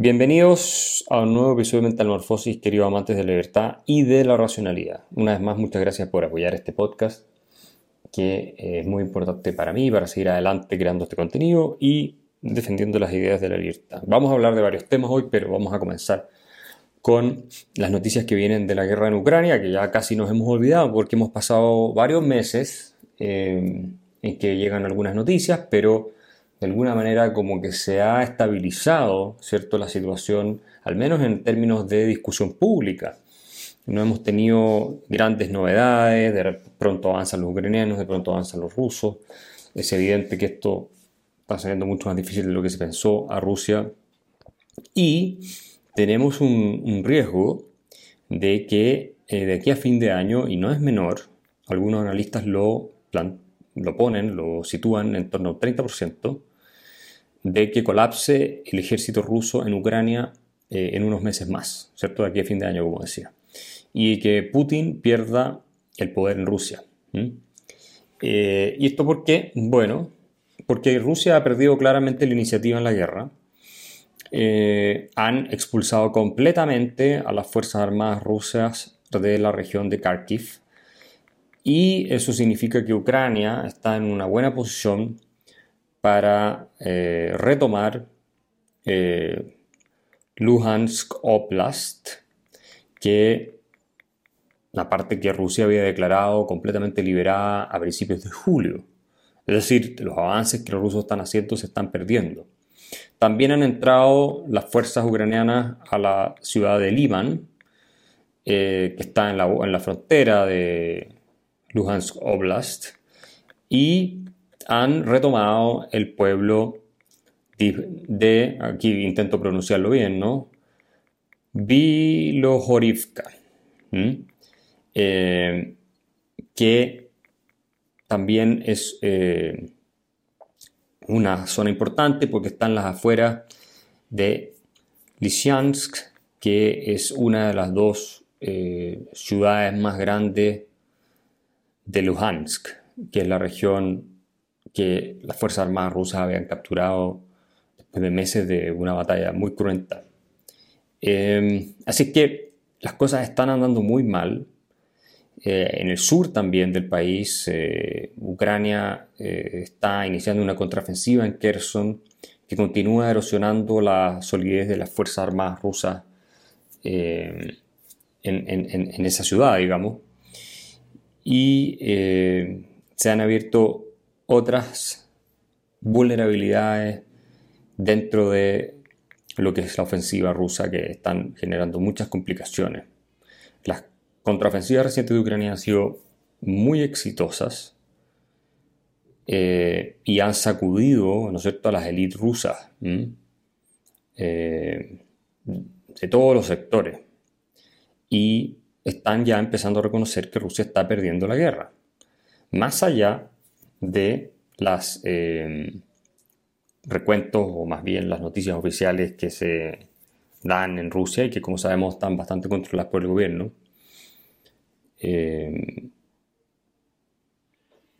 Bienvenidos a un nuevo episodio de Mentalmorfosis, queridos amantes de la libertad y de la racionalidad. Una vez más, muchas gracias por apoyar este podcast, que es muy importante para mí, para seguir adelante creando este contenido y defendiendo las ideas de la libertad. Vamos a hablar de varios temas hoy, pero vamos a comenzar con las noticias que vienen de la guerra en Ucrania, que ya casi nos hemos olvidado porque hemos pasado varios meses eh, en que llegan algunas noticias, pero de alguna manera como que se ha estabilizado, ¿cierto?, la situación, al menos en términos de discusión pública. No hemos tenido grandes novedades, de pronto avanzan los ucranianos, de pronto avanzan los rusos. Es evidente que esto está siendo mucho más difícil de lo que se pensó a Rusia. Y tenemos un, riesgo de que eh, de aquí a fin de año, y no es menor, algunos analistas lo, lo ponen, lo sitúan en torno al 30%, de que colapse el ejército ruso en Ucrania eh, en unos meses más, ¿cierto? De aquí a fin de año, como decía. Y que Putin pierda el poder en Rusia. Eh, ¿Y esto por qué? Bueno, porque Rusia ha perdido claramente la iniciativa en la guerra. Eh, han expulsado completamente a las Fuerzas Armadas rusas de la región de Kharkiv. Y eso significa que Ucrania está en una buena posición para eh, retomar eh, Luhansk Oblast, que la parte que Rusia había declarado completamente liberada a principios de julio. Es decir, los avances que los rusos están haciendo se están perdiendo. También han entrado las fuerzas ucranianas a la ciudad de Liman, eh, que está en la, en la frontera de Luhansk Oblast, y han retomado el pueblo de, aquí intento pronunciarlo bien, ¿no? Bilohorivka, eh, que también es eh, una zona importante porque está en las afueras de Lysyansk, que es una de las dos eh, ciudades más grandes de Luhansk, que es la región que las Fuerzas Armadas rusas habían capturado después de meses de una batalla muy cruenta. Em, así que las cosas están andando muy mal. Eh, en el sur también del país, eh, Ucrania eh, está iniciando una contraofensiva en Kherson que continúa erosionando la solidez de las Fuerzas Armadas rusas en, en, esa ciudad, digamos. Y se han abierto otras vulnerabilidades dentro de lo que es la ofensiva rusa que están generando muchas complicaciones. Las contraofensivas recientes de Ucrania han sido muy exitosas eh, y han sacudido, ¿no es cierto?, a las élites rusas eh, de todos los sectores y están ya empezando a reconocer que Rusia está perdiendo la guerra. Más allá de las eh, recuentos o más bien las noticias oficiales que se dan en Rusia y que como sabemos están bastante controladas por el gobierno. Eh,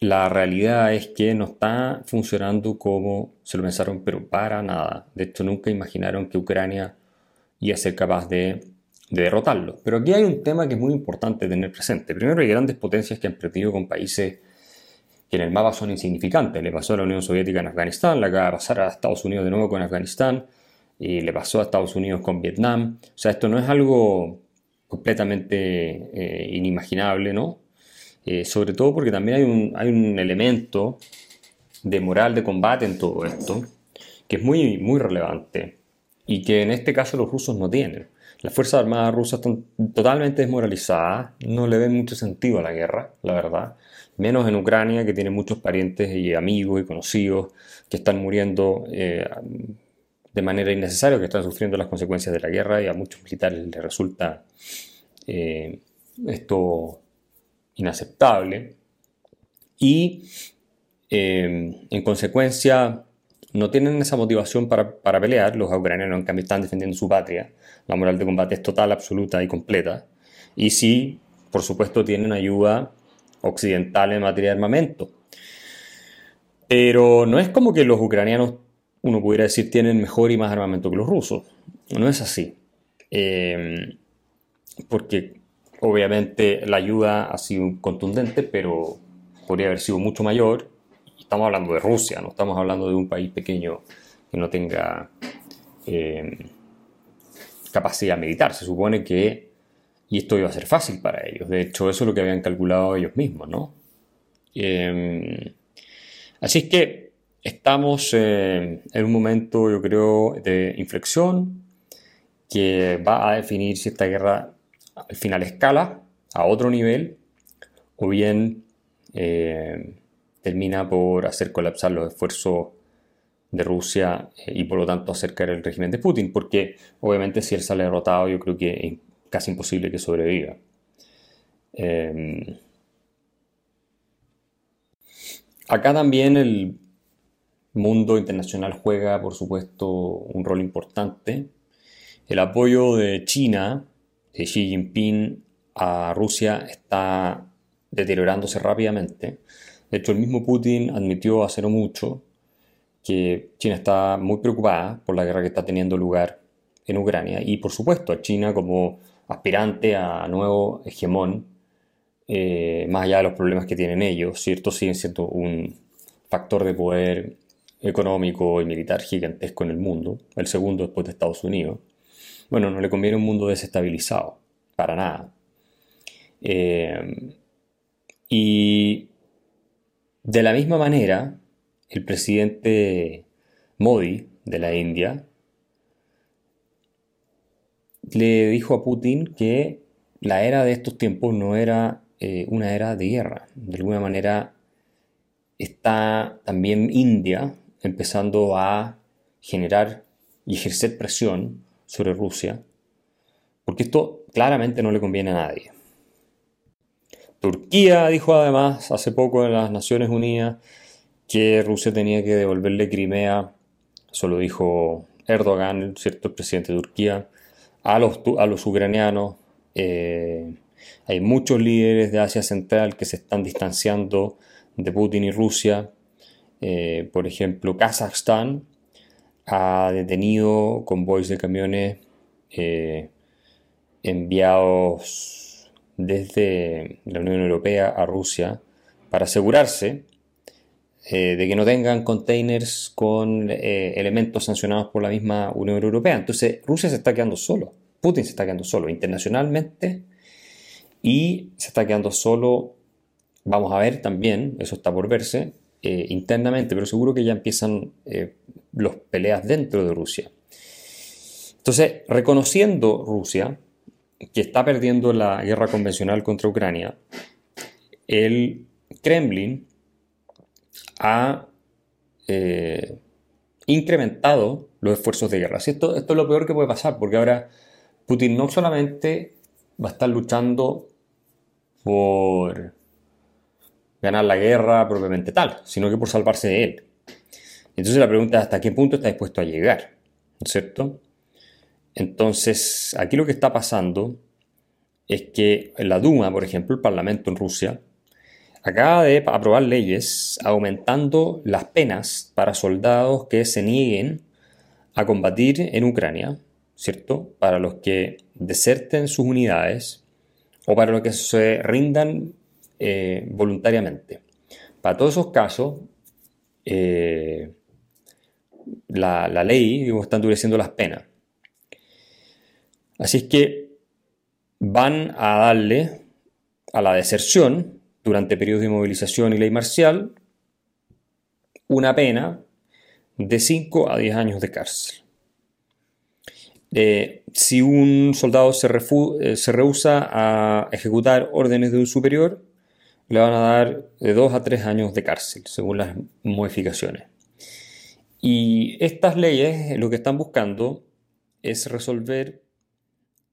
la realidad es que no está funcionando como se lo pensaron, pero para nada. De hecho, nunca imaginaron que Ucrania iba a ser capaz de, de derrotarlo. Pero aquí hay un tema que es muy importante tener presente. Primero, hay grandes potencias que han perdido con países que en el mapa son insignificantes. Le pasó a la Unión Soviética en Afganistán, le acaba de pasar a Estados Unidos de nuevo con Afganistán, y le pasó a Estados Unidos con Vietnam. O sea, esto no es algo completamente eh, inimaginable, ¿no? Eh, sobre todo porque también hay un, hay un elemento de moral de combate en todo esto, que es muy, muy relevante y que en este caso los rusos no tienen. Las Fuerzas Armadas rusas están totalmente desmoralizadas, no le ven mucho sentido a la guerra, la verdad menos en Ucrania, que tiene muchos parientes y amigos y conocidos que están muriendo eh, de manera innecesaria, que están sufriendo las consecuencias de la guerra y a muchos militares les resulta eh, esto inaceptable. Y eh, en consecuencia no tienen esa motivación para, para, pelear, los ucranianos en cambio están defendiendo su patria, la moral de combate es total, absoluta y completa, y sí, por supuesto, tienen ayuda occidental en materia de armamento. Pero no es como que los ucranianos, uno pudiera decir, tienen mejor y más armamento que los rusos. no es así. Eh, porque obviamente la ayuda ha sido contundente, pero podría haber sido mucho mayor. Estamos hablando de Rusia, no estamos hablando de un país pequeño que no tenga eh, capacidad militar. Se supone que, y esto iba a ser fácil para ellos. De hecho, eso es lo que habían calculado ellos mismos, ¿no? Eh, así es que estamos en un momento, yo creo, de inflexión que va a definir si esta guerra al final escala a otro nivel o bien eh, termina por hacer colapsar los esfuerzos de Rusia eh, y por lo tanto acercar el régimen de Putin, porque obviamente si él sale derrotado yo creo que casi imposible que sobreviva. Em, acá también el mundo internacional juega, por supuesto, un rol importante el apoyo de China, de Xi Jinping, a Rusia está deteriorándose rápidamente. De hecho, el mismo Putin admitió hace no mucho que China está muy preocupada por la guerra que está teniendo lugar en Ucrania y, por supuesto, a China como aspirante a nuevo hegemón, eh, más allá de los problemas que tienen ellos, ¿cierto? Siguen siendo un factor de poder económico y militar gigantesco en el mundo, el segundo después de Estados Unidos. Bueno, no le conviene un mundo desestabilizado, para nada. Eh, y de la misma manera, el presidente Modi de la India le dijo a Putin que la era de estos tiempos no era eh, una era de guerra. De alguna manera está también India empezando a generar y ejercer presión sobre Rusia, porque esto claramente no le conviene a nadie. Turquía dijo además hace poco en las Naciones Unidas que Rusia tenía que devolverle Crimea, eso lo dijo Erdogan, ¿cierto? el presidente de Turquía, a los, a los ucranianos. Eh, hay muchos líderes de Asia Central que se están distanciando de Putin y Rusia. Eh, por ejemplo, Kazajstán ha detenido convoys de camiones eh, enviados desde la Unión Europea a Rusia para asegurarse eh, de que no tengan containers con eh, elementos sancionados por la misma Unión Europea. Entonces Rusia se está quedando solo, Putin se está quedando solo internacionalmente y se está quedando solo, vamos a ver también, eso está por verse, internamente, pero seguro que ya empiezan los peleas dentro de Rusia. Entonces, reconociendo Rusia que está perdiendo la guerra convencional contra Ucrania, el Kremlin ha eh, incrementado los esfuerzos de guerra. Esto, esto es lo peor que puede pasar, porque ahora Putin no solamente va a estar luchando por ganar la guerra propiamente tal, sino que por salvarse de él. Entonces la pregunta es hasta qué punto está dispuesto a llegar, ¿no es cierto? Entonces, aquí lo que está pasando es que la Duma, por ejemplo, el Parlamento en Rusia, acaba de aprobar leyes aumentando las penas para soldados que se nieguen a combatir en Ucrania, ¿cierto? Para los que deserten sus unidades o para los que se rindan eh, voluntariamente. Para todos esos casos, eh, la, ley, digo, está endureciendo las penas. Así es que van a darle a la deserción durante periodos de movilización y ley marcial una pena de 5 a 10 años de cárcel. Eh, si un soldado se, eh, se, rehúsa a ejecutar órdenes de un superior, le van a dar de 2 a 3 años de cárcel, según las modificaciones. Y estas leyes lo que están buscando es resolver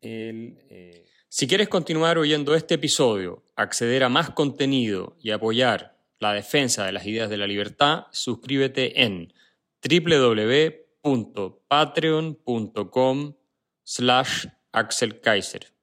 el... Eh, si quieres continuar oyendo este episodio, acceder a más contenido y apoyar la defensa de las ideas de la libertad, suscríbete en www.patreon.com slash Axel Kaiser.